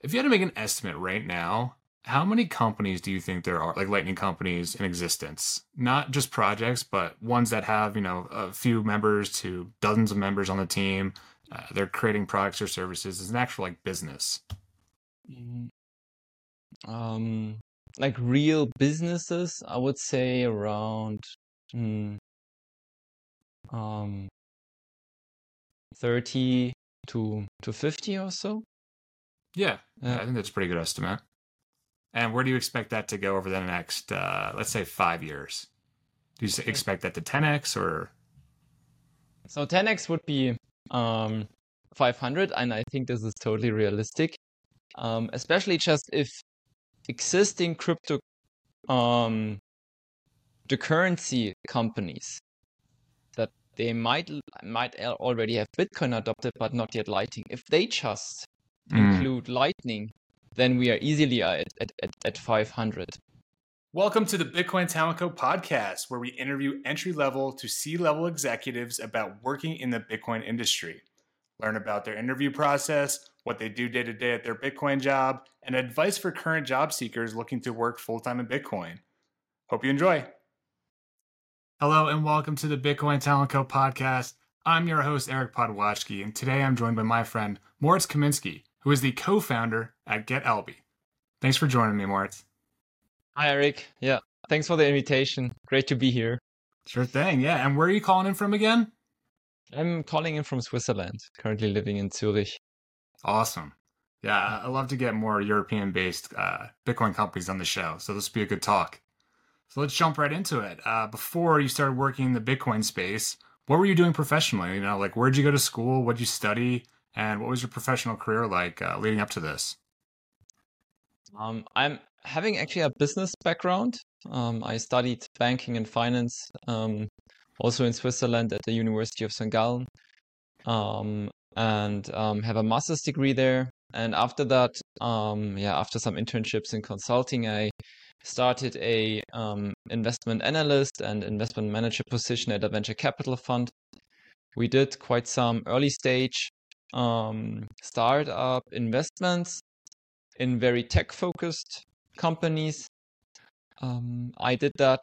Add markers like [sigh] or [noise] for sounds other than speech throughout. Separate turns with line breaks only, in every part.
If you had to make an estimate right now, how many companies do you think there are, like Lightning companies in existence? Not just projects, but ones that have, you know, a few members to dozens of members on the team. Uh, they're creating products or services as an actual like business.
Mm, Um, like real businesses, I would say around mm, um 30 to to 50 or so.
Yeah,
Yeah.
I think that's a pretty good estimate. And where do you expect that to go over the next, uh, let's say, five years? Do you expect that to 10x or?
So 10x would be um 500, and I think this is totally realistic. Um, especially just if existing crypto um the currency companies that they might might already have Bitcoin adopted but not yet Lightning. If they just
Mm.
include Lightning, then we are easily at at, at, at 500.
Welcome to the Bitcoin Talent Co podcast, where we interview entry level to C level executives about working in the Bitcoin industry. Learn about their interview process, what they do day to day at their Bitcoin job, and advice for current job seekers looking to work full time in Bitcoin. Hope you enjoy.
Hello and welcome to the Bitcoin Talent Co podcast. I'm your host, Eric Podwojski, and today I'm joined by my friend, Moritz Kaminski, who is the co founder at Get Alby. Thanks for joining me, Moritz.
Hi Eric. Yeah, thanks for the invitation. Great to be here.
Sure thing, yeah. And where are you calling in from again?
I'm calling in from Switzerland, currently living in Zurich.
Awesome. Yeah, I love to get more European based uh, Bitcoin companies on the show. So this will be a good talk. So let's jump right into it. Uh, before you started working in the Bitcoin space, what were you doing professionally? You know, like where'd you go to school? What'd you study? And what was your professional career like uh, leading up to this?
Um, I'm having actually a business background. Um, I studied banking and finance, um, also in Switzerland at the University of St. Gallen, um, and um, have a master's degree there. And after that, um, yeah, after some internships in consulting, I started a investment analyst and investment manager position at a venture capital fund. We did quite some early stage um, startup investments in very tech focused companies. Um, I did that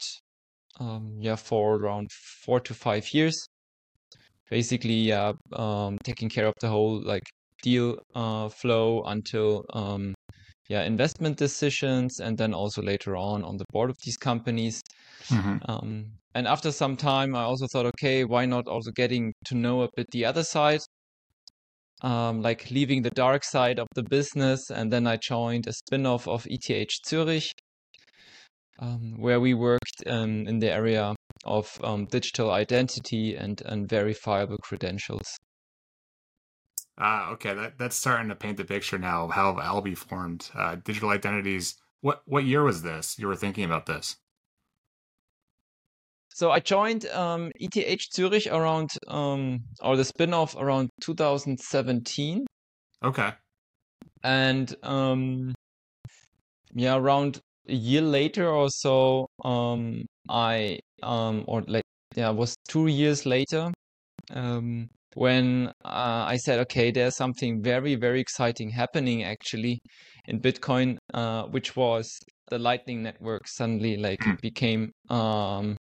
um, yeah for around four to five years. Basically, yeah, um, taking care of the whole like deal uh, flow until um, yeah investment decisions, and then also later on on the board of these companies.
Mm-hmm.
Um, and after some time, I also thought, okay, why not also getting to know a bit the other side, um, like leaving the dark side of the business. And then I joined a spin-off of ETH Zurich, um, where we worked um, in the area of um, digital identity and, and verifiable credentials.
Ah, okay. That, that's starting to paint the picture now of how Alby formed. Uh, digital identities. What what year was this? You were thinking about this?
So I joined um, ETH Zurich around, um, or the spin-off around 2017.
Okay.
and um yeah around a year later or so um i um or like yeah it was two years later um when uh, i said okay there's something very very exciting happening actually in bitcoin uh which was the lightning network suddenly like
Mm.
became um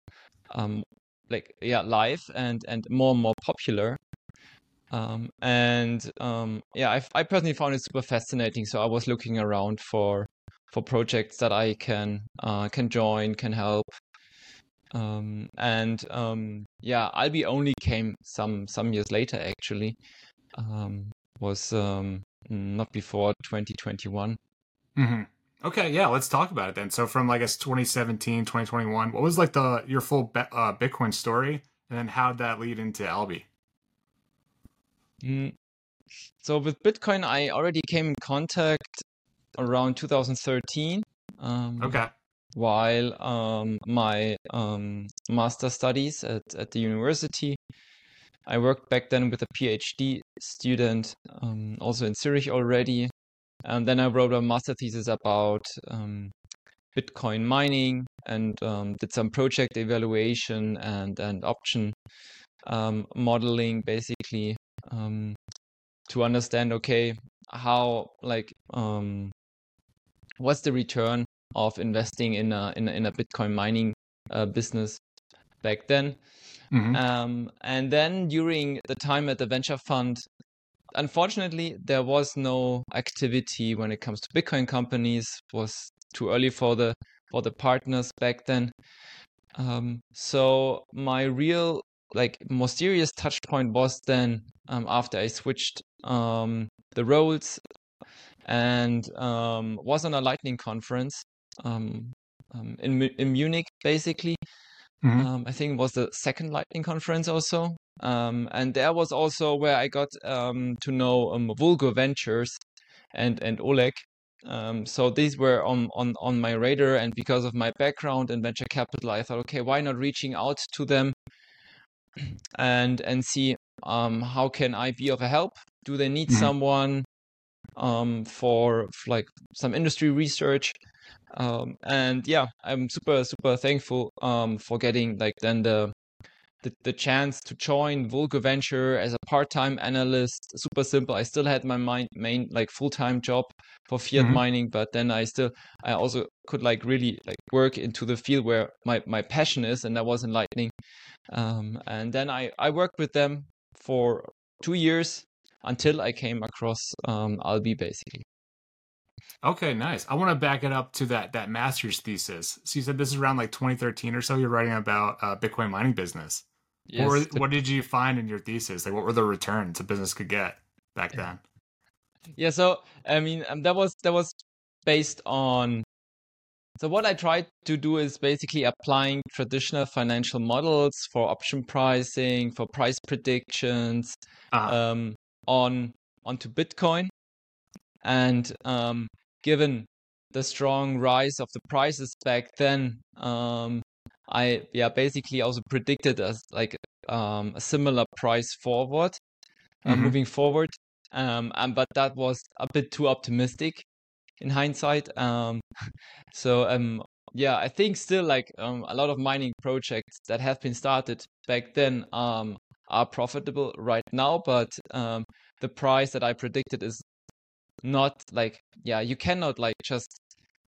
um like yeah live and and more and more popular um, and um, yeah, I, I personally found it super fascinating. So I was looking around for for projects that I can uh, can join, can help. Um, and um, yeah, Alby only came some some years later. Actually, um, was um, not before 2021.
Mm-hmm. Okay, yeah, let's talk about it then. So from like guess 2017, 2021, what was like the your full be- uh, Bitcoin story, and then how'd that lead into Alby?
Mm. So with Bitcoin, I already came in contact around 2013. Um,
Okay.
while um, my um, master studies at, at the university. I worked back then with a PhD student, um, also in Zurich already. And then I wrote a master thesis about um, Bitcoin mining and um, did some project evaluation and, and option um, modeling, basically. Um, to understand okay how like um what's the return of investing in a in a, in a Bitcoin mining uh, business back then. Mm-hmm. Um, and then during the time at the venture fund, unfortunately, there was no activity when it comes to Bitcoin companies. It was too early for the for the partners back then. Um, so my real like more serious touch point was then um, after I switched um, the roles and um, was on a Lightning conference um, um, in, in Munich, basically. Mm-hmm. Um, I think it was the second Lightning conference also. Um, and there was also where I got um, to know um, Fulgur Ventures and, and Oleg. Um, so these were on, on, on my radar. And because of my background in venture capital, I thought, okay, why not reaching out to them [clears throat] and, and see how can I be of a help? Do they need mm-hmm. someone for, for like some industry research? Um, and yeah, I'm super super thankful um, for getting like then the, the the chance to join Fulgur Venture as a part-time analyst. Super simple. I still had my main, main like full-time job for fiat mm-hmm. mining, but then I still I also could like really like work into the field where my my passion is, and that was in Lightning. Um, and then I I worked with them for two years until I came across um, Alby basically.
Okay, nice. I want to back it up to that that master's thesis. So you said this is around like 2013 or so. You're writing about uh, Bitcoin mining business. Yes. What, were, what did you find in your thesis? Like, what were the returns a business could get back then?
Yeah. So I mean, um, that was that was based on. So what I tried to do is basically applying traditional financial models for option pricing, for price predictions, uh-huh. um, on onto Bitcoin, and um, given the strong rise of the prices back then, um, I yeah basically also predicted as like um, a similar price forward uh, mm-hmm. moving forward. Um, and but that was a bit too optimistic in hindsight. Um, [laughs] so um, yeah, I think still like um, a lot of mining projects that have been started back then um, are profitable right now, but um, the price that I predicted is not like yeah you cannot like just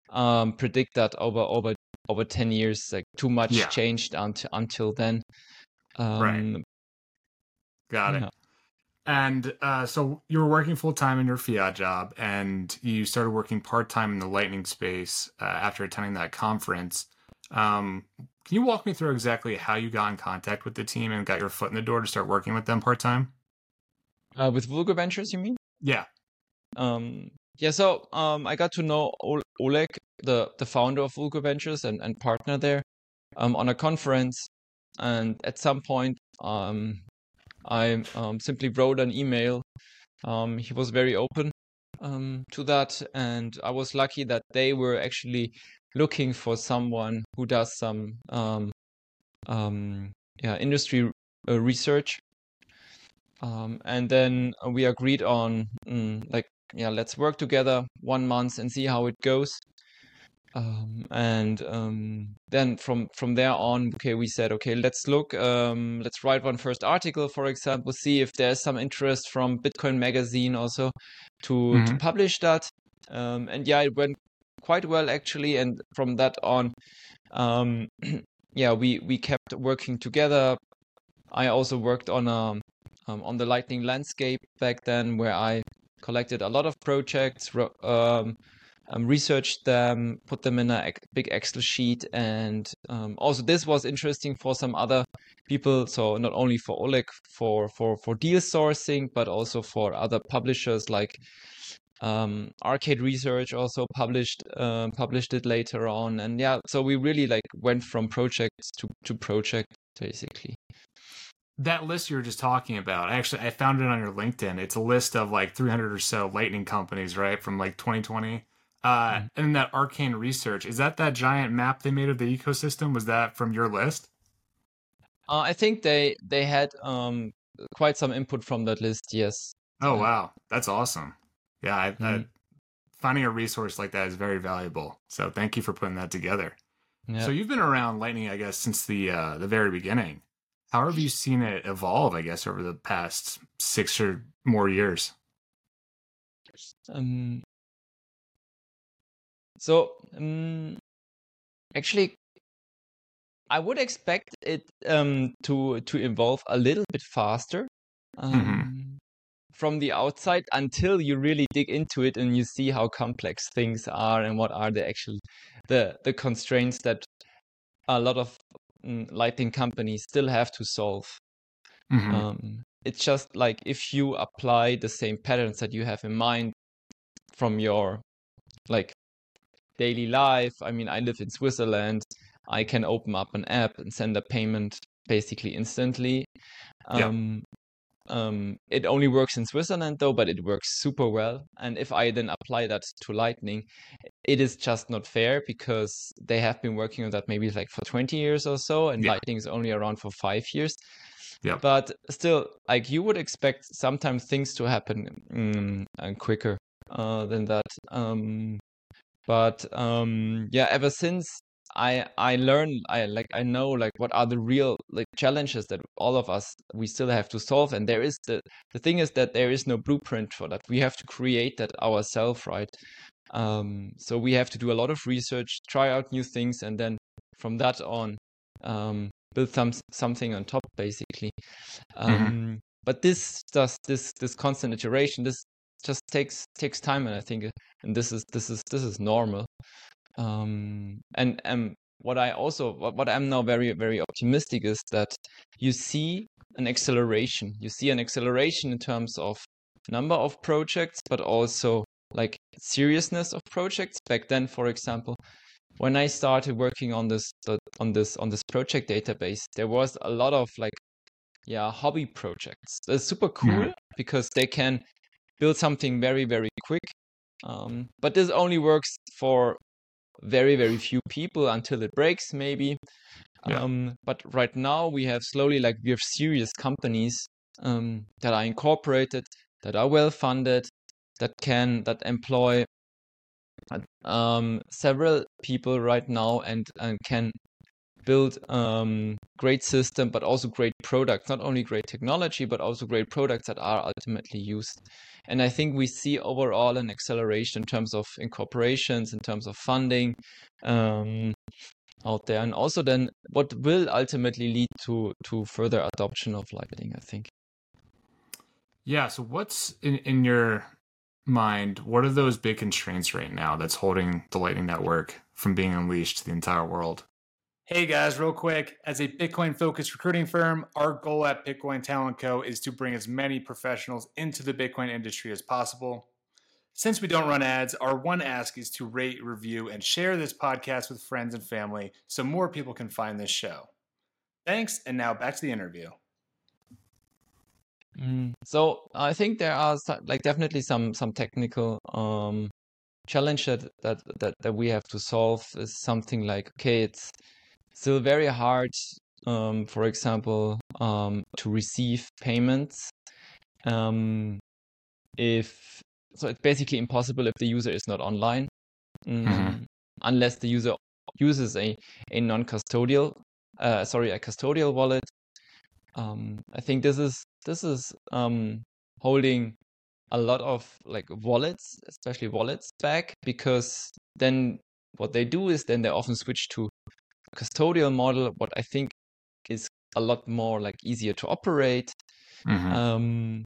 um predict that over over over 10 years like too much yeah. changed until until then
um, right got it and uh, so you were working full time in your fiat job, and you started working part time in the Lightning space uh, after attending that conference. Um, can you walk me through exactly how you got in contact with the team and got your foot in the door to start working with them part time?
Uh, with Fulgur Ventures, you mean?
Yeah.
Um, yeah, so um, I got to know Oleg, the, the founder of Fulgur Ventures and, and partner there, um, on a conference. And at some point, um, I um, simply wrote an email. Um, he was very open um, to that. And I was lucky that they were actually looking for someone who does some um, um, yeah, industry uh, research. Um, and then we agreed on mm, like yeah, let's work together one month and see how it goes. Um, and um, then from from there on, okay, we said, okay, let's look, um, let's write one first article, for example, see if there's some interest from Bitcoin Magazine also to mm-hmm. to publish that. Um, and yeah, it went quite well actually. And from that on, um, [clears throat] yeah, we we kept working together. I also worked on a um, on the Lightning landscape back then, where I collected a lot of projects, um, um, researched them, put them in a big Excel sheet, and um, also this was interesting for some other people. So not only for Oleg for for for deal sourcing, but also for other publishers like um, Arcane Research also published uh, published it later on, and yeah, so we really like went from project to to project basically
that list you were just talking about, actually, I found it on your LinkedIn. It's a list of like 300 or so Lightning companies, right, from like 2020. Uh, mm-hmm. And that Arcane Research is that that giant map they made of the ecosystem? Was that from your list?
Uh, I think they they had um, quite some input from that list. Yes.
Oh wow, that's awesome. Yeah, I, mm-hmm. I, finding a resource like that is very valuable. So thank you for putting that together. Yep. So you've been around Lightning, I guess, since the uh, the very beginning. How have you seen it evolve, I guess, over the past six or more years?
Um, so um, actually, I would expect it um, to to evolve a little bit faster
Mhm.
um, from the outside until you really dig into it and you see how complex things are and what are the actual the the constraints that a lot of lighting companies still have to solve.
Mhm.
Um, it's just like if you apply the same patterns that you have in mind from your like daily life. I mean, I live in Switzerland. I can open up an app and send a payment basically instantly.
Yeah.
Um, it only works in Switzerland though, but it works super well. And if I then apply that to Lightning, it is just not fair because they have been working on that maybe like for 20 years or so, and
Yeah.
Lightning is only around for five years.
Yeah.
But still, like you would expect sometimes things to happen mm, uh, quicker uh, than that. Um, but um, yeah, ever since I I learned I like I know like what are the real like challenges that all of us we still have to solve, and there is the the thing is that there is no blueprint for that. We have to create that ourselves, right? Um, so we have to do a lot of research, try out new things, and then from that on, um, build some something on top, basically. Um, But this does this this constant iteration. This just takes takes time, and I think, and this is this is this is normal. Um, and um, what I also what, I'm now very very optimistic is that you see an acceleration. You see an acceleration in terms of number of projects, but also like seriousness of projects. Back then, for example, when I started working on this on this on this project database, there was a lot of like yeah hobby projects. It's super cool because they can build something very very quick. Um, but this only works for very very few people until it breaks maybe.
Yeah.
Um, but right now we have slowly like we have serious companies um, that are incorporated, that are well funded, that can that employ um, several people right now and, and can build um, great system, but also great products. Not only great technology, but also great products that are ultimately used. And I think we see overall an acceleration in terms of incorporations, in terms of funding um, out there, and also then what will ultimately lead to to further adoption of lighting. I think.
Yeah. So, what's in, in your mind? What are those big constraints right now that's holding the Lightning Network from being unleashed to the entire world?
Hey guys, real quick. As a Bitcoin focused recruiting firm, our goal at Bitcoin Talent Co. is to bring as many professionals into the Bitcoin industry as possible. Since we don't run ads, our one ask is to rate, review, and share this podcast with friends and family so more people can find this show. Thanks, and now back to the interview.
Mm, So I think there are like definitely some some technical um challenge that, that that that we have to solve is something like okay it's still very hard um for example um to receive payments um if so it's basically impossible if the user is not online
Mhm.
mm, unless the user uses a a non-custodial uh sorry a custodial wallet um I think this is this is um holding a lot of like wallets, especially wallets back because then what they do is then they often switch to custodial model, what I think is a lot more like easier to operate.
Mhm.
Um,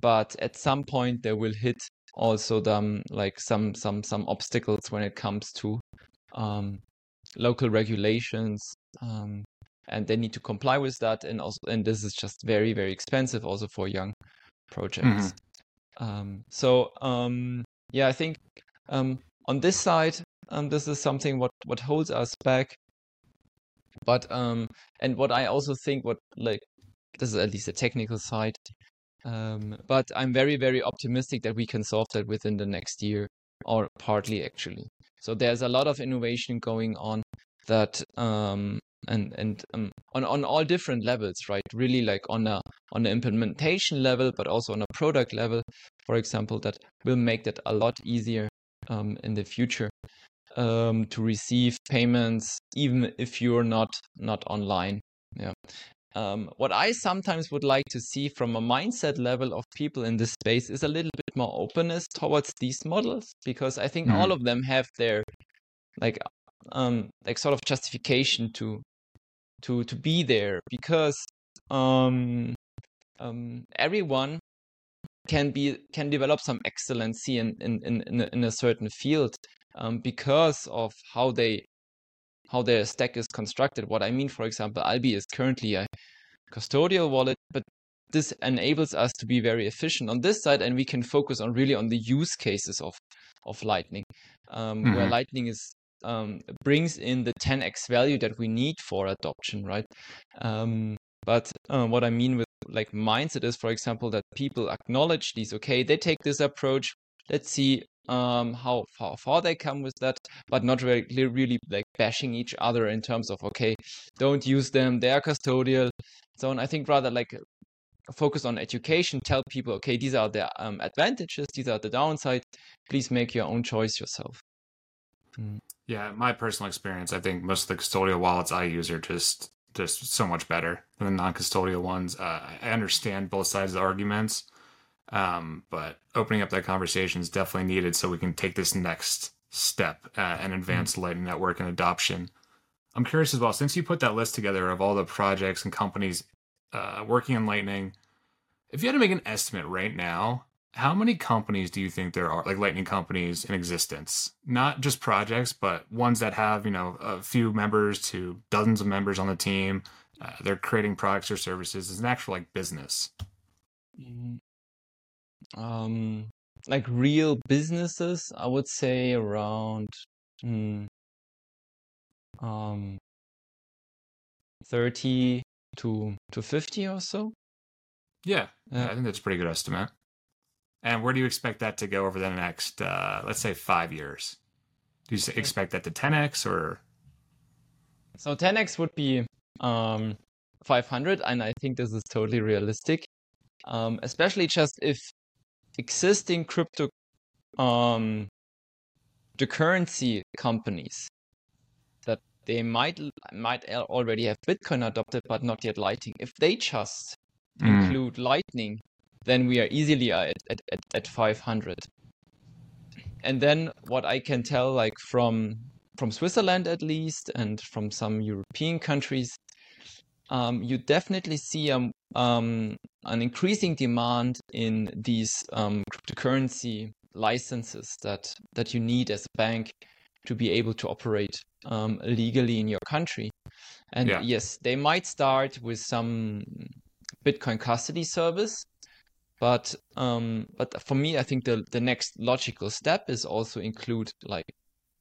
but at some point they will hit also them like some some some obstacles when it comes to um, local regulations um, and they need to comply with that and also and this is just very very expensive also for young projects um, so um, yeah i think um, on this side um, this is something what what holds us back but um and what i also think what like this is at least a technical side um, but i'm very very optimistic that we can solve that within the next year or partly actually. So there's a lot of innovation going on that um and and um, on on all different levels right? Really like on a on the implementation level but also on a product level for example that will make that a lot easier um, in the future um, to receive payments even if you're not not online yeah um, what i sometimes would like to see from a mindset level of people in this space is a little bit more openness towards these models because I think all
Mhm.
of them have their like um like sort of justification to to to be there because um um everyone can be can develop some excellency in in in in a certain field um because of how they how their stack is constructed. What I mean, for example, Alby is currently a custodial wallet, but this enables us to be very efficient on this side, and we can focus on really on the use cases of of Lightning, um, where
Mhm.
Lightning is um, brings in the 10x value that we need for adoption, right? Um, but uh, what I mean with like mindset is, for example, that people acknowledge these. Okay, they take this approach. Let's see um, how far, far they come with that, but not really, really like bashing each other in terms of okay, don't use them. They are custodial. So on. I think rather like focus on education. Tell people, okay, these are the um, advantages. These are the downside. Please make your own choice yourself.
Yeah, my personal experience, I think most of the custodial wallets I use are just just so much better than the non-custodial ones. Uh, I understand both sides of the arguments, um, but opening up that conversation is definitely needed so we can take this next step uh, and advance Lightning Network and adoption. I'm curious as well, since you put that list together of all the projects and companies uh, working on Lightning, if you had to make an estimate right now, how many companies do you think there are, like Lightning companies in existence? Not just projects, but ones that have, you know, a few members to dozens of members on the team. Uh, they're creating products or services as an actual like business.
Um, like real businesses, I would say around mm, um 30 to to 50 or so.
Yeah, yeah. I think that's a pretty good estimate. And where do you expect that to go over the next, uh, let's say, five years? Do you expect that to 10x or?
So 10x would be um 500, and I think this is totally realistic. Um, especially just if existing crypto um the currency companies that they might might already have Bitcoin adopted but not yet Lightning. If they just
Mm.
include Lightning, then we are easily at, at, at, at 500. And then what I can tell, like from from Switzerland at least, and from some European countries, um, you definitely see um, um, an increasing demand in these um, cryptocurrency licenses that that you need as a bank to be able to operate um, legally in your country. And
Yeah.
yes, they might start with some Bitcoin custody service, but um, but for me, I think the the next logical step is also include like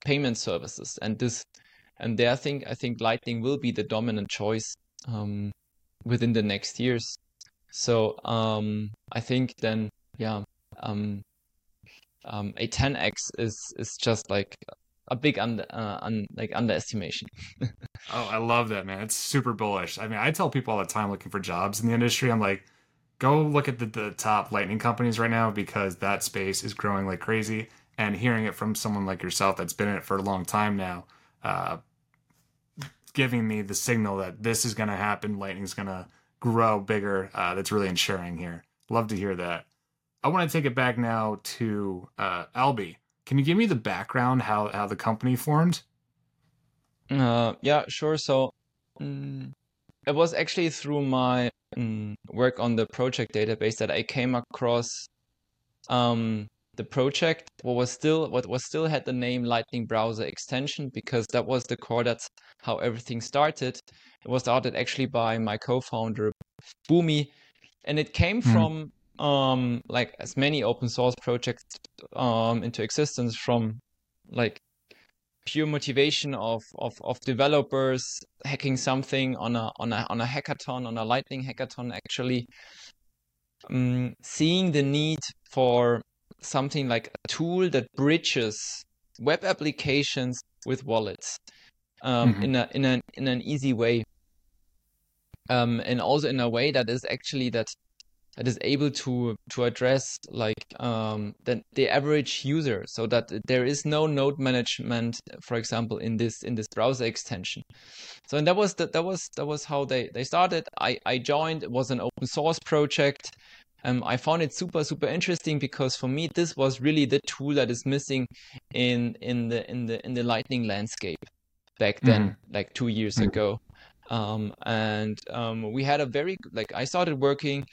payment services, and this and there I think I think Lightning will be the dominant choice um, within the next years. So um, I think then yeah, um, um, a 10x is is just like a big under uh, un, like underestimation. [laughs]
Oh, I love that, man. It's super bullish. I mean, I tell people all the time looking for jobs in the industry, I'm like, go look at the, the top lightning companies right now because that space is growing like crazy. And hearing it from someone like yourself that's been in it for a long time now, uh, giving me the signal that this is going to happen, lightning's going to grow bigger, uh, that's really ensuring here. Love to hear that. I want to take it back now to uh, Alby. Can you give me the background how how the company formed?
Uh, yeah, sure. So, mm, it was actually through my mm, work on the project database that I came across um, the project. What was still what was still had the name Lightning Browser Extension because that was the core. That's how everything started. It was started actually by my co-founder Bumi, and it came
Mhm.
from um, like as many open source projects um, into existence from like pure motivation of, of, of developers hacking something on a on a on a hackathon on a lightning hackathon actually um, seeing the need for something like a tool that bridges web applications with wallets um,
Mhm.
in a in an in an easy way um, and also in a way that is actually that that is able to to address like um, the the average user, so that there is no node management, for example, in this in this browser extension. So and that was the, that was that was how they they started. I I joined. It was an open source project, um, I found it super super interesting because for me this was really the tool that is missing in in the in the in the Lightning landscape back then, mm-hmm. like two years mm-hmm. ago. Um, and um, we had a very like I started working.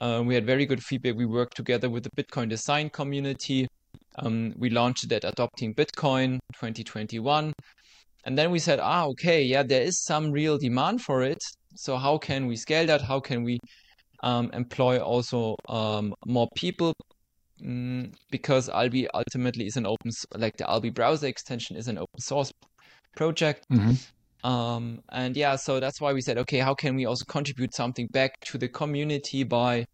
Uh, we had very good feedback. We worked together with the Bitcoin design community. Um, we launched it at Adopting Bitcoin 2021. And then we said, ah, okay, yeah, there is some real demand for it. So how can we scale that? How can we um, employ also um, more people? Mm, because Alby ultimately is an open, like the Alby browser extension is an open source project. Mm-hmm. Um, and yeah, so that's why we said, okay, how can we also contribute something back to the community by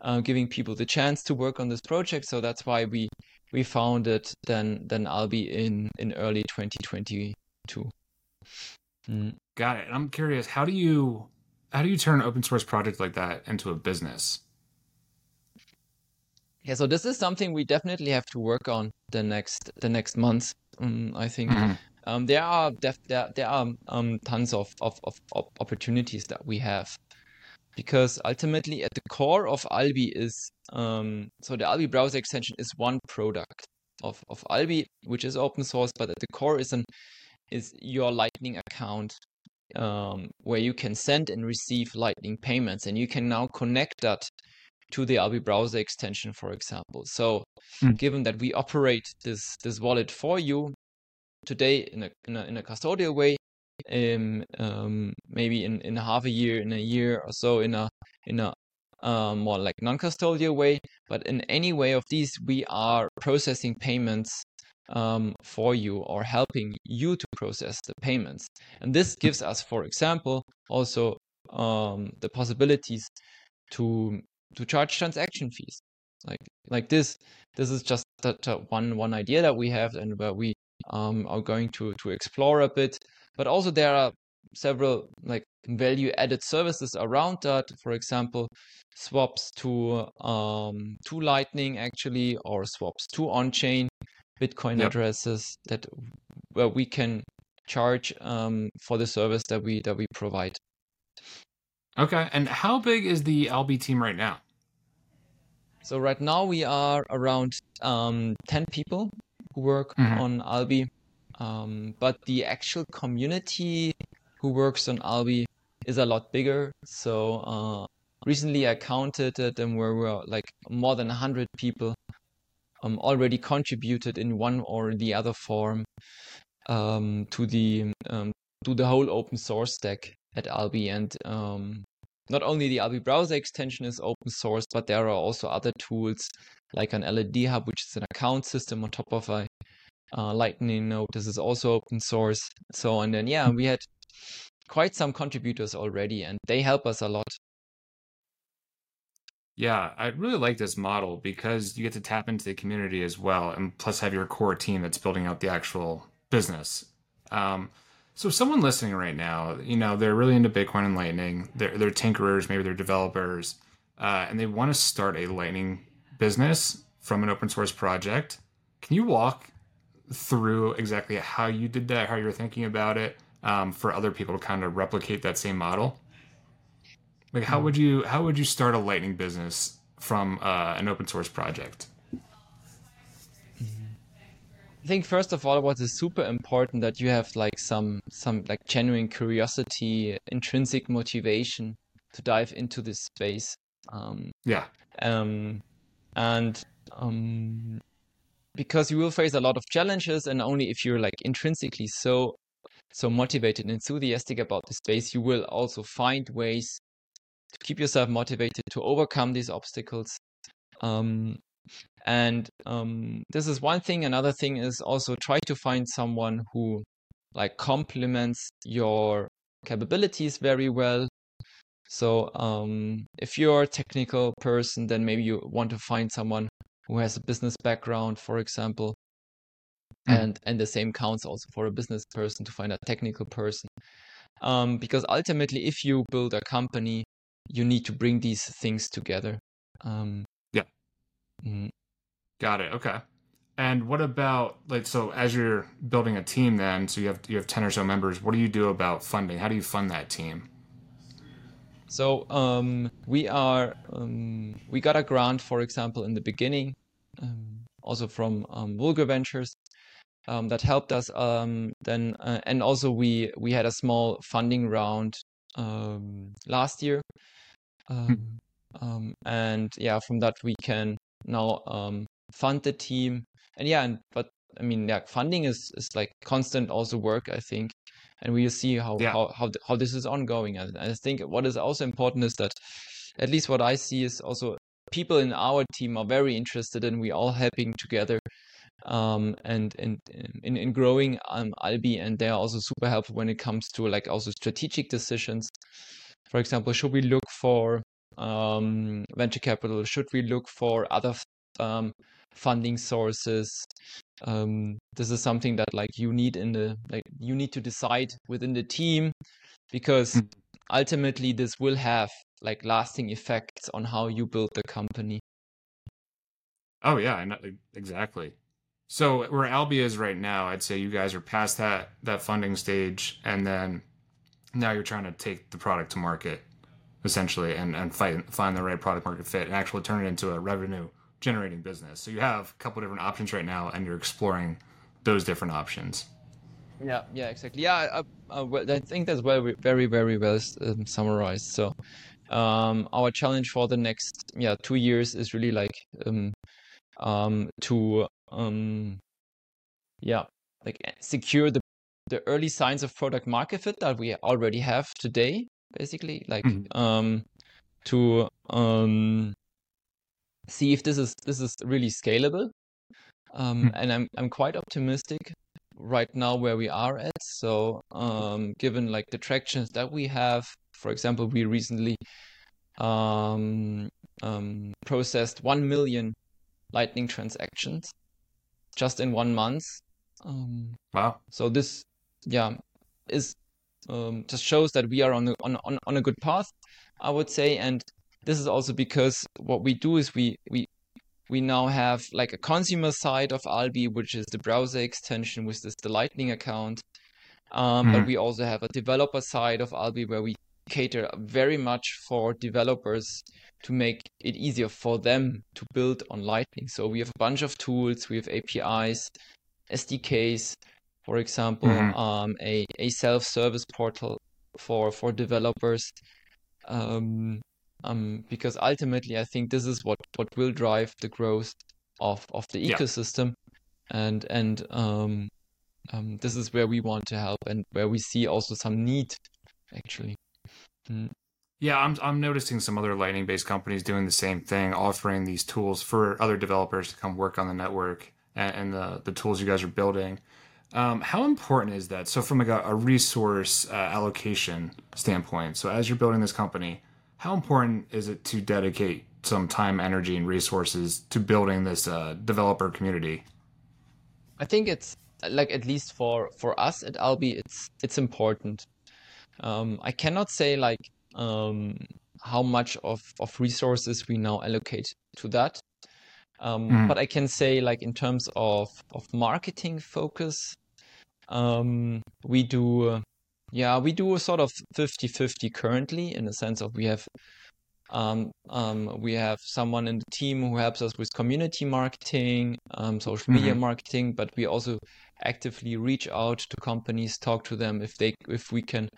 uh, giving people the chance to work on this project? So that's why we we founded then then Alby in in early 2022.
Mm. Got it. I'm curious, how do you how do you turn an open source project like that into a business?
Yeah, so this is something we definitely have to work on the next the next months. Um, I think mm-hmm. um, there are def- there, there are um, tons of, of, of, of opportunities that we have because ultimately at the core of Alby is um, so the Alby browser extension is one product of, of Alby, which is open source, but at the core is an is your Lightning account um, where you can send and receive Lightning payments, and you can now connect that to the Alby browser extension, for example. So, mm. given that we operate this this wallet for you today in a in a, in a custodial way, um, um, maybe in, in half a year, in a year or so, in a in a uh, more like non-custodial way. But in any way of these, we are processing payments um, for you or helping you to process the payments. And this gives us, for example, also um, the possibilities to to charge transaction fees. Like like this, this is just that, one one idea that we have and where we um, are going to to explore a bit. But also there are several like value added services around that. For example, swaps to um, to Lightning actually, or swaps to on chain Bitcoin yep. addresses that where we can charge um, for the service that we that we provide.
Okay, and how big is the Alby team right now?
So right now we are around um, ten people who work mm-hmm. on Alby, um, but the actual community who works on Alby is a lot bigger. So uh, recently I counted it, and we were like more than hundred people um, already contributed in one or the other form um, to the um, to the whole open source stack at Alby. And um, not only the Alby browser extension is open source, but there are also other tools like an LNDHub, which is an account system on top of a uh, Lightning node. This is also open source. So and then yeah, we had quite some contributors already, and they help us a lot
yeah, I really like this model because you get to tap into the community as well, and plus have your core team that's building out the actual business. Um, so, someone listening right now, you know, they're really into Bitcoin and Lightning. They're they're tinkerers, maybe they're developers, uh, and they want to start a Lightning business from an open source project. Can you walk through exactly how you did that, how you're thinking about it, um, for other people to kind of replicate that same model? Like, how would you how would you start a Lightning business from uh, an open source project?
I think first of all, what is super important that you have like some some like genuine curiosity, intrinsic motivation to dive into this space. Um,
yeah.
Um, and um, because you will face a lot of challenges, and only if you're like intrinsically so so motivated and enthusiastic about the space, you will also find ways to keep yourself motivated to overcome these obstacles. Um, and um, this is one thing. Another thing is also try to find someone who like complements your capabilities very well. So um, if you're a technical person, then maybe you want to find someone who has a business background, for example. Mm. And and the same counts also for a business person to find a technical person. Um, because ultimately, if you build a company you need to bring these things together. Um,
yeah. Mm-hmm. Got it. Okay. And what about like so as you're building a team then so you have you have 10 or so members what do you do about funding? How do you fund that team?
So um, we are um, we got a grant, for example, in the beginning, um, also from um, Fulgur Ventures, um, that helped us. Um, then uh, and also we we had a small funding round um, last year. Um, um, and yeah, from that we can now um, fund the team. And yeah, and but I mean, yeah, funding is is like constant also work, I think, and we will see how
Yeah.
how how, how this is ongoing. And I think what is also important is that at least what I see is also people in our team are very interested and we all helping together um, and and in, in growing um, Alby and they are also super helpful when it comes to like also strategic decisions. For example, should we look for um, venture capital? Should we look for other um, funding sources? Um, this is something that like you need in the like you need to decide within the team because
Mhm.
ultimately this will have like lasting effects on how you build the company.
Oh yeah, exactly. So where Alby is right now, I'd say you guys are past that that funding stage, and then now you're trying to take the product to market, essentially, and and find find the right product market fit and actually turn it into a revenue generating business. So you have a couple different options right now, and you're exploring those different options.
Yeah, yeah, exactly. Yeah, I, I, I think that's very, very, very well um, summarized. So, um, our challenge for the next, yeah, two years is really like, um, um, to, um, yeah, like secure the the early signs of product market fit that we already have today, basically, like,
Mhm.
um, to um see if this is this is really scalable. Um,
Hmm.
and I'm I'm quite optimistic right now where we are at. So, um, given like the tractions that we have, for example, we recently um, um, processed 1 million Lightning transactions just in one month. Um,
Wow.
so this, yeah, is um, just shows that we are on a, on, on on a good path, I would say. And this is also because what we do is we we we now have like a consumer side of Alby, which is the browser extension, which is the Lightning account. Um, but
Mhm.
we also have a developer side of Alby where we cater very much for developers to make it easier for them to build on Lightning. So we have a bunch of tools, we have APIs, SDKs, for example,
Mhm.
um, a, a self-service portal for for developers. Um, um, because ultimately, I think this is what what will drive the growth of of the
Yeah.
ecosystem, and and um, um, this is where we want to help and where we see also some need, actually. Mm.
Yeah, I'm I'm noticing some other Lightning based companies doing the same thing, offering these tools for other developers to come work on the network and, and the the tools you guys are building. Um, how important is that? So, from like a, a resource uh, allocation standpoint, so as you're building this company, how important is it to dedicate some time, energy, and resources to building this uh, developer community?
I think it's like at least for for us at Alby, it's it's important. Um, I cannot say like um, how much of of resources we now allocate to that. Um,
Mhm.
but I can say like in terms of of marketing focus, um, we do uh, yeah, we do a sort of 50-50 currently in the sense of we have um, um, we have someone in the team who helps us with community marketing, um, social media
Mhm.
marketing, but we also actively reach out to companies, talk to them if they if we can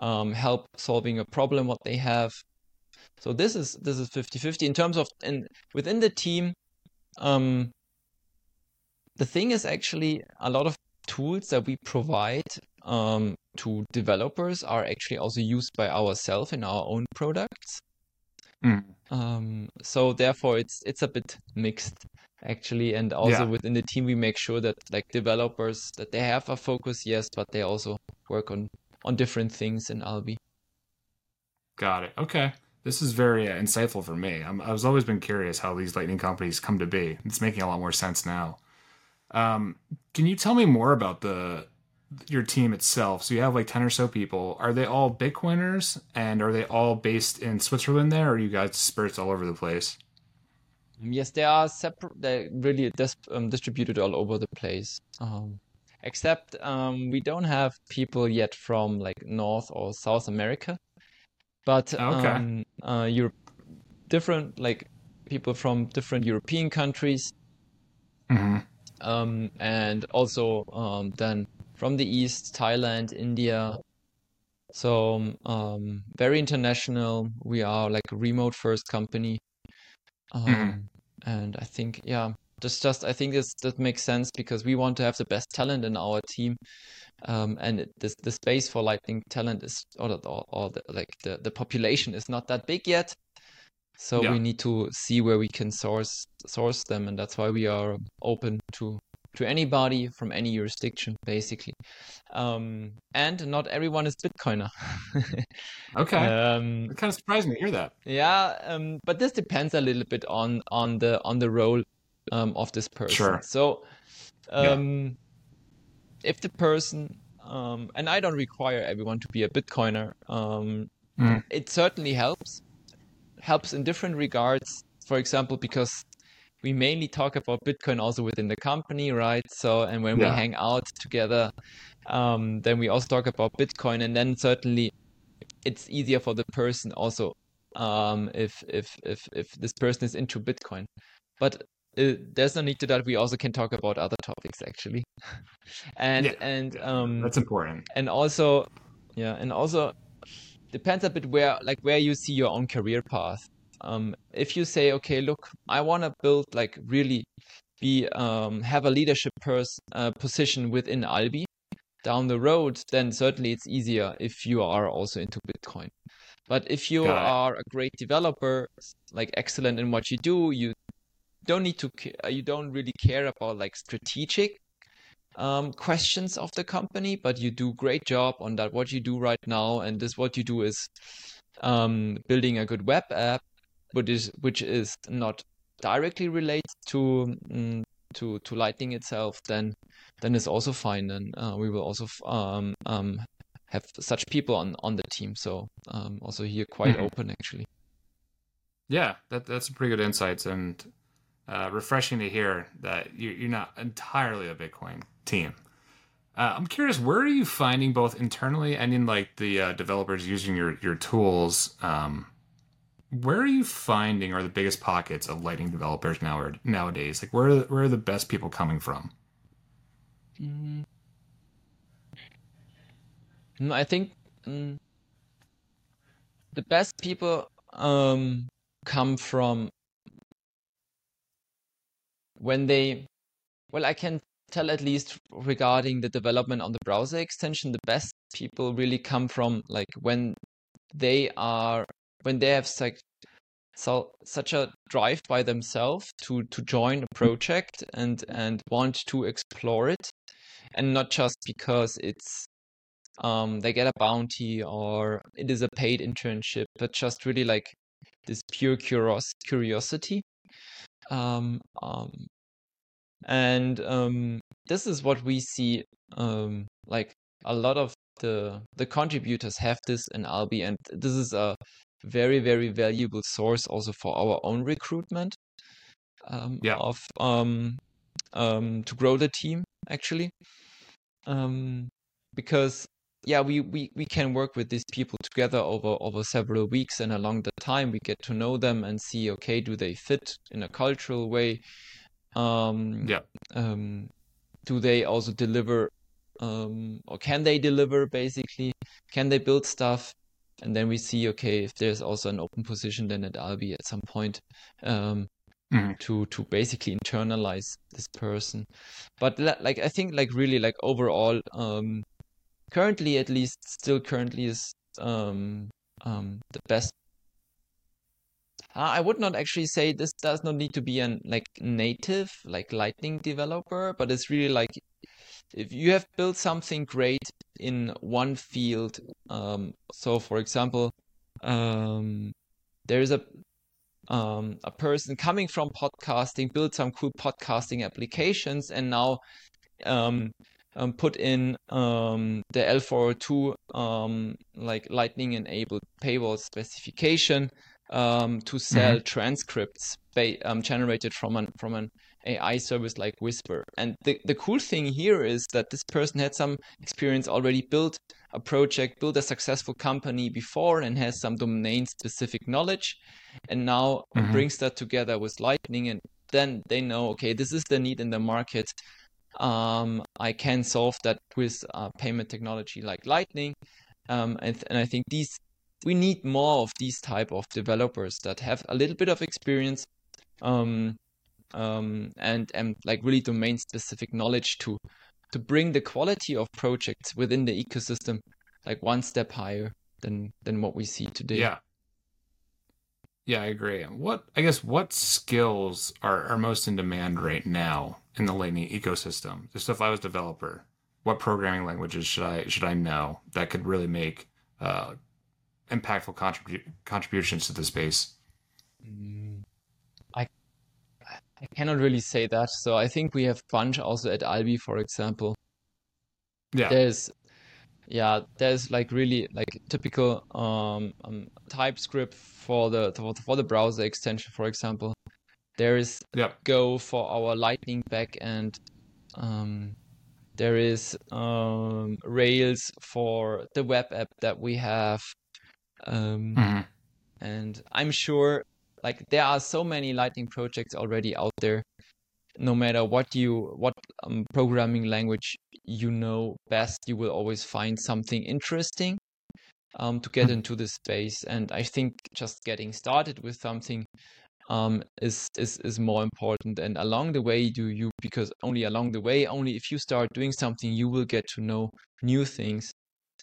um, help solving a problem what they have. So this is this is 50-50 in terms of in within the team. Um, the thing is actually a lot of tools that we provide um, to developers are actually also used by ourselves in our own products.
Mm.
Um, so therefore it's it's a bit mixed actually, and also
Yeah.
within the team we make sure that like developers that they have a focus, yes, but they also work on on different things in Alby.
Got it. Okay. This is very uh, insightful for me. I'm, I was always been curious how these lightning companies come to be. It's making a lot more sense now. Um, can you tell me more about the your team itself? So you have like ten or so people. Are they all Bitcoiners, and are they all based in Switzerland? There, or are you guys dispersed all over the place?
Yes, they are separate. They're really dis um, distributed all over the place. Um, except um, we don't have people yet from like North or South America. but okay. um, uh, you're different, like people from different European countries,
mm-hmm.
Um, and also um, then from the east, Thailand, India. So um, very international. We are like a remote first company, mm-hmm. and I think yeah, just just I think this that makes sense because we want to have the best talent in our team, um, and it, this the space for lightning talent is or, or, or the, like the the population is not that big yet. So yeah. we need to see where we can source source them, and that's why we are open to to anybody from any jurisdiction, basically. Um, and not everyone is Bitcoiner. [laughs]
okay, um, it kind of surprised me to hear that.
Yeah, um, but this depends a little bit on on the on the role um, of this person.
Sure.
So, um, yeah. if the person um, and I don't require everyone to be a Bitcoiner. Um, mm. It certainly helps helps in different regards. For example, because we mainly talk about Bitcoin also within the company, right? So, and when yeah. we hang out together, um, then we also talk about Bitcoin, and then certainly it's easier for the person also um, if if if if this person is into Bitcoin. But uh, there's no need to that. We also can talk about other topics actually, [laughs] and yeah. and um,
that's important.
And also, yeah, and also depends a bit where like where you see your own career path. Um, if you say okay look i want to build like really be um, have a leadership pers- uh, position within Alby down the road then certainly it's easier if you are also into bitcoin. But if you are a great developer like excellent in what you do you don't need to you don't really care about like strategic um, questions of the company, but you do great job on that. What you do right now, and this what you do is um, building a good web app, which is which is not directly related to um, to to Lightning itself. Then then is also fine. And uh, we will also um, um, have such people on on the team. So um, also here quite mm-hmm. open actually.
Yeah, that that's a pretty good insights and uh, refreshing to hear that you, you're not entirely a Bitcoin team. Uh, I'm curious, where are you finding both internally and in like the uh, developers using your your tools? Um, where are you finding are the biggest pockets of Lightning developers now nowadays? Like, where are the, where are the best people coming from?
Mm. I think mm, the best people um, come from when they well i can tell at least regarding the development on the browser extension the best people really come from like when they are when they have such so such a drive by themselves to to join a project and and want to explore it. And not just because it's um they get a bounty or it is a paid internship but just really like this pure curios- curiosity. Um, um, and um, this is what we see. Um, like a lot of the the contributors have this in Alby, and this is a very very valuable source also for our own recruitment. Um,
yeah.
Of um, um, to grow the team actually, um, because yeah, we, we, we can work with these people together over, over several weeks and along the time we get to know them and see, okay, do they fit in a cultural way? Um,
yeah.
Um, do they also deliver, um, or can they deliver basically? Can they build stuff? And then we see, okay, if there's also an open position, then at Alby at some point, um, Mm-hmm. to to basically internalize this person but like i think like really like overall um currently at least still currently is um, um, the best I would not actually say this does not need to be an like native like lightning developer but it's really like if you have built something great in one field um, so for example um, there is a um, a person coming from podcasting built some cool podcasting applications and now um, um, put in um, the L402 um, like Lightning enabled paywall specification um, to sell mm-hmm. transcripts ba- um, generated from an from an AI service like Whisper. And the, the cool thing here is that this person had some experience already built a project, built a successful company before and has some domain specific knowledge and now mm-hmm. brings that together with Lightning and then they know, okay, this is the need in the market. Um, I can solve that with uh, payment technology like Lightning. Um, and, and I think these we need more of these type of developers that have a little bit of experience um, um, and and like really domain specific knowledge to to bring the quality of projects within the ecosystem like one step higher than than what we see today.
Yeah. Yeah, I agree. What I guess what skills are, are most in demand right now in the Lightning ecosystem? Just if I was a developer, what programming languages should I should I know that could really make uh, impactful contribu- contributions to the space?
Mm, I I cannot really say that. So I think we have bunch also at Alby, for example. Yeah. There's yeah, there's like really like typical um, um TypeScript for the for the browser extension, for example. There is yep. Go for our Lightning backend. Um, there is um, Rails for the web app that we have. Um, mm-hmm. And I'm sure like there are so many Lightning projects already out there. No matter what you what um, programming language you know best, you will always find something interesting um, to get mm-hmm. into this space. And I think just getting started with something um, is is is more important. And along the way, do you because only along the way, only if you start doing something, you will get to know new things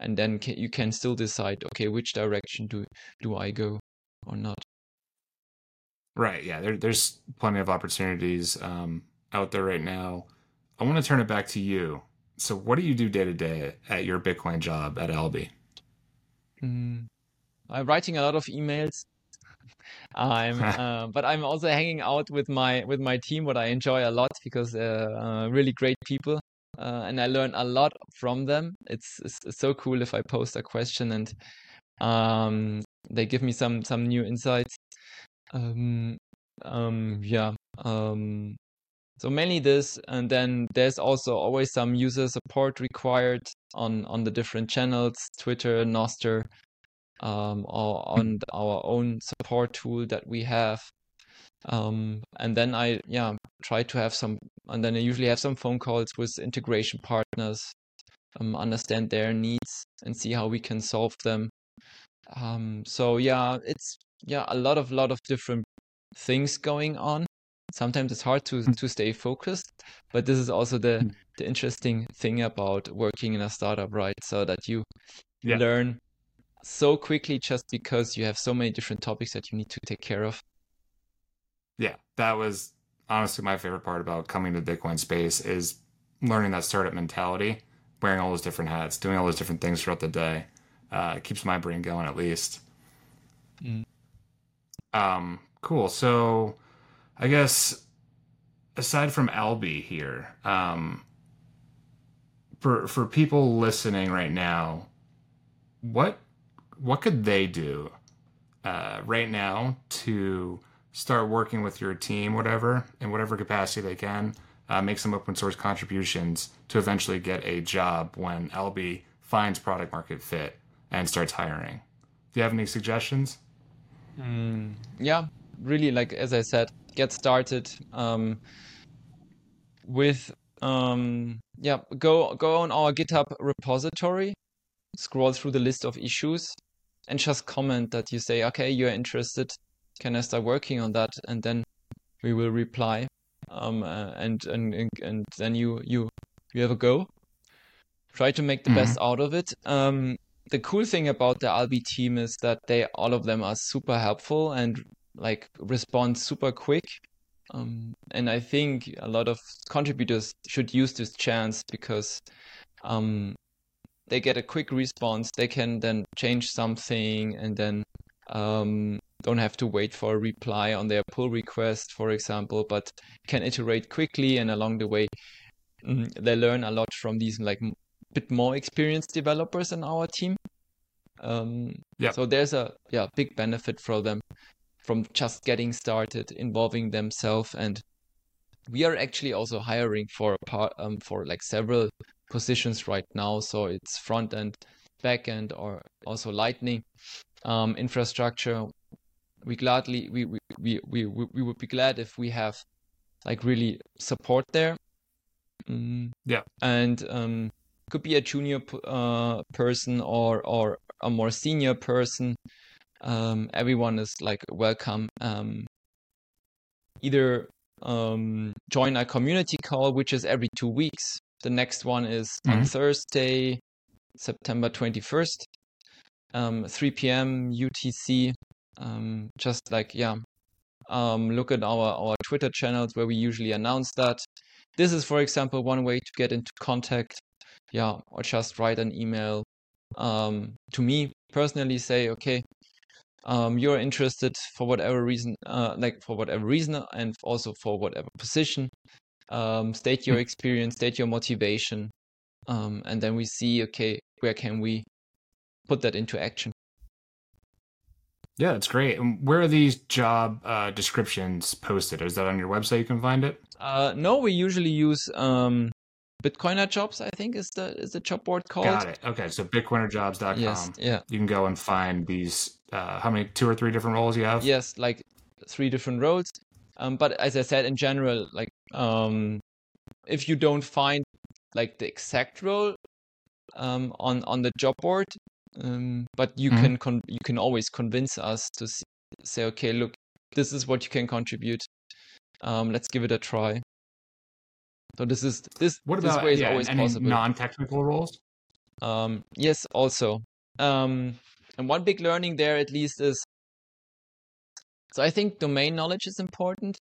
and then can, you can still decide okay which direction do do i go or not.
Right yeah there, there's plenty of opportunities um, out there right now. I want to turn it back to you. So what do you do day to day at your bitcoin job at Alby
mm, i'm writing a lot of emails. [laughs] I'm [laughs] uh, but i'm also hanging out with my with my team what i enjoy a lot because uh, uh, really great people uh, and I learn a lot from them. It's, it's, so cool if I post a question and um, they give me some some new insights. Um, um, yeah. Um, so mainly this, and then there's also always some user support required on on the different channels, Twitter, Nostr, um, or on our own support tool that we have. Um, and then I, yeah, try to have some, and then I usually have some phone calls with integration partners, um, understand their needs and see how we can solve them. Um, so yeah, it's yeah a lot of lot of different things going on. Sometimes it's hard to mm. to stay focused, but this is also the mm. the interesting thing about working in a startup, right? So that you yeah. learn so quickly just because you have so many different topics that you need to take care of.
Yeah, that was honestly my favorite part about coming to the Bitcoin space is learning that startup mentality, wearing all those different hats, doing all those different things throughout the day. Uh, it keeps my brain going at least. Mm. Um, cool. So, I guess aside from Alby here, um, for for people listening right now, what what could they do uh, right now to start working with your team, whatever, in whatever capacity they can, uh, make some open source contributions to eventually get a job when Alby finds product market fit and starts hiring. Do you have any suggestions?
Mm, yeah, really, like as I said, get started um, with um, yeah, go go on our GitHub repository, scroll through the list of issues, and just comment that you say, okay, you're interested can I start working on that? And then we will reply. Um, uh, and, and and then you you you have a go. Try to make the mm-hmm. best out of it. Um, the cool thing about the Alby team is that they all of them are super helpful and like respond super quick. Um, and I think a lot of contributors should use this chance because um, they get a quick response. They can then change something and then um, don't have to wait for a reply on their pull request, for example, but can iterate quickly and along the way mm, they learn a lot from these like bit more experienced developers in our team. Um, yeah. So there's a yeah big benefit for them from just getting started, involving themselves, and we are actually also hiring for a part um, for like several positions right now. So it's front end, back end, or also Lightning um, infrastructure. We gladly we, we we we we would be glad if we have like really support there.
Mm. Yeah,
and um, could be a junior uh, person or or a more senior person. Um, everyone is like welcome. Um, either um, join a community call, which is every two weeks. The next one is mm-hmm. on Thursday, September 21st, um, 3 p.m. UTC. Um, just like, yeah, um, look at our, our Twitter channels where we usually announce that. This is, for example, one way to get into contact. Yeah, or just write an email um, to me personally, say, okay, um, you're interested for whatever reason, uh, like for whatever reason, and also for whatever position. Um, state your hmm. experience, state your motivation, um, and then we see, okay, where can we put that into action?
Yeah, that's great. And where are these job uh, descriptions posted? Is that on your website? You can find it.
Uh, no, we usually use um, Bitcoiner Jobs, I think is the is the job board called.
Got it. Okay, so bitcoinerjobs.com.
Yes, yeah.
You can go and find these. Uh, how many? Two or three different roles you have?
Yes, like three different roles. Um, but as I said, in general, like um, if you don't find like the exact role um, on on the job board, um, but you mm-hmm. can con- you can always convince us to see, say, okay, look, this is what you can contribute. Um, let's give it a try. So this is this.
What
about
this way is yeah, always possible. non-technical roles?
Um, yes, also. Um, and one big learning there, at least, is so I think domain knowledge is important,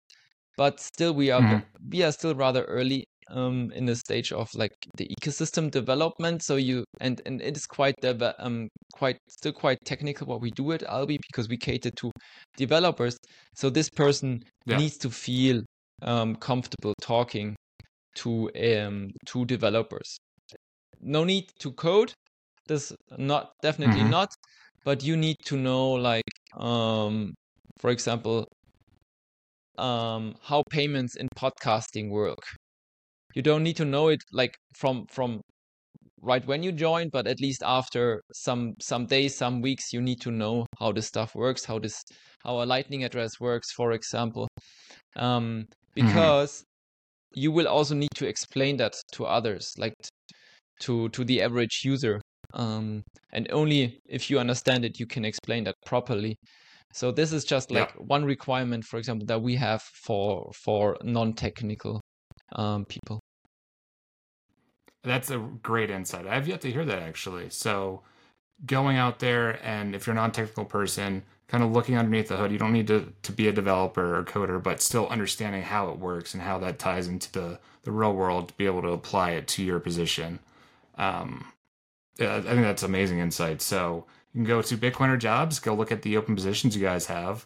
but still we are mm-hmm. we are still rather early um, in the stage of like the ecosystem development. So you and and it is quite deve- um quite still quite technical what we do at Alby because we cater to developers. So this person yeah. needs to feel um, comfortable talking to um to developers. No need to code. This not definitely mm-hmm. not, but you need to know like um for example um how payments in podcasting work. You don't need to know it like from from right when you join, but at least after some some days, some weeks, you need to know how this stuff works, how this how a lightning address works, for example. Um, mm-hmm. because you will also need to explain that to others, like to to the average user. Um, and only if you understand it, you can explain that properly. So this is just like yeah. one requirement, for example, that we have for for non-technical um, people.
That's a great insight. I've yet to hear that actually. So going out there and if you're a non-technical person, kind of looking underneath the hood. You don't need to, to be a developer or coder, but still understanding how it works and how that ties into the, the real world to be able to apply it to your position. Um, I think that's amazing insight. So you can go to Bitcoiner Jobs, go look at the open positions you guys have.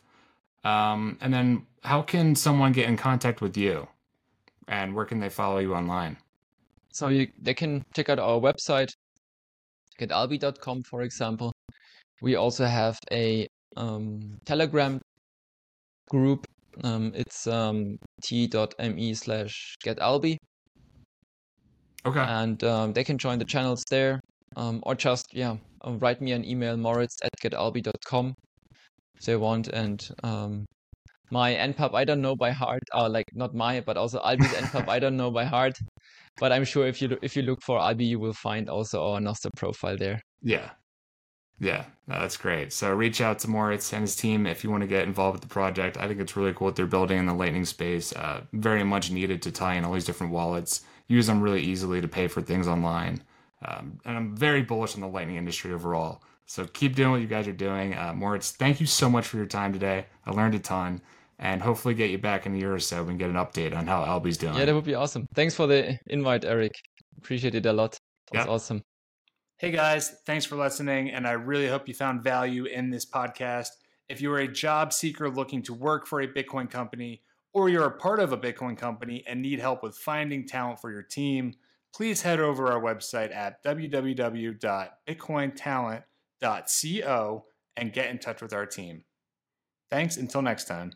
Um, and then how can someone get in contact with you? And where can they follow you online?
So you, they can check out our website, getalby.com, for example. We also have a um, Telegram group. Um, it's um, t.me slash getalby.
Okay.
And um, they can join the channels there um, or just, yeah, um, write me an email, moritz at getalby.com if they want. And um, my npub, I don't know by heart, or uh, like not my, but also Alby's npub, I don't know by heart. But I'm sure if you if you look for Alby, you will find also our Nostr profile there.
Yeah, yeah, no, that's great. So reach out to Moritz and his team if you want to get involved with the project. I think it's really cool what they're building in the Lightning space. Uh, very much needed to tie in all these different wallets. Use them really easily to pay for things online. Um, and I'm very bullish on the Lightning industry overall. So keep doing what you guys are doing. Uh, Moritz, thank you so much for your time today. I learned a ton. And hopefully get you back in a year or so and get an update on how Alby's doing.
Yeah, that would be awesome. Thanks for the invite, Eric. Appreciate it a lot. That's yep. awesome.
Hey guys, thanks for listening, and I really hope you found value in this podcast. If you are a job seeker looking to work for a Bitcoin company, or you're a part of a Bitcoin company and need help with finding talent for your team, please head over our website at www.bitcointalent.co and get in touch with our team. Thanks. Until next time.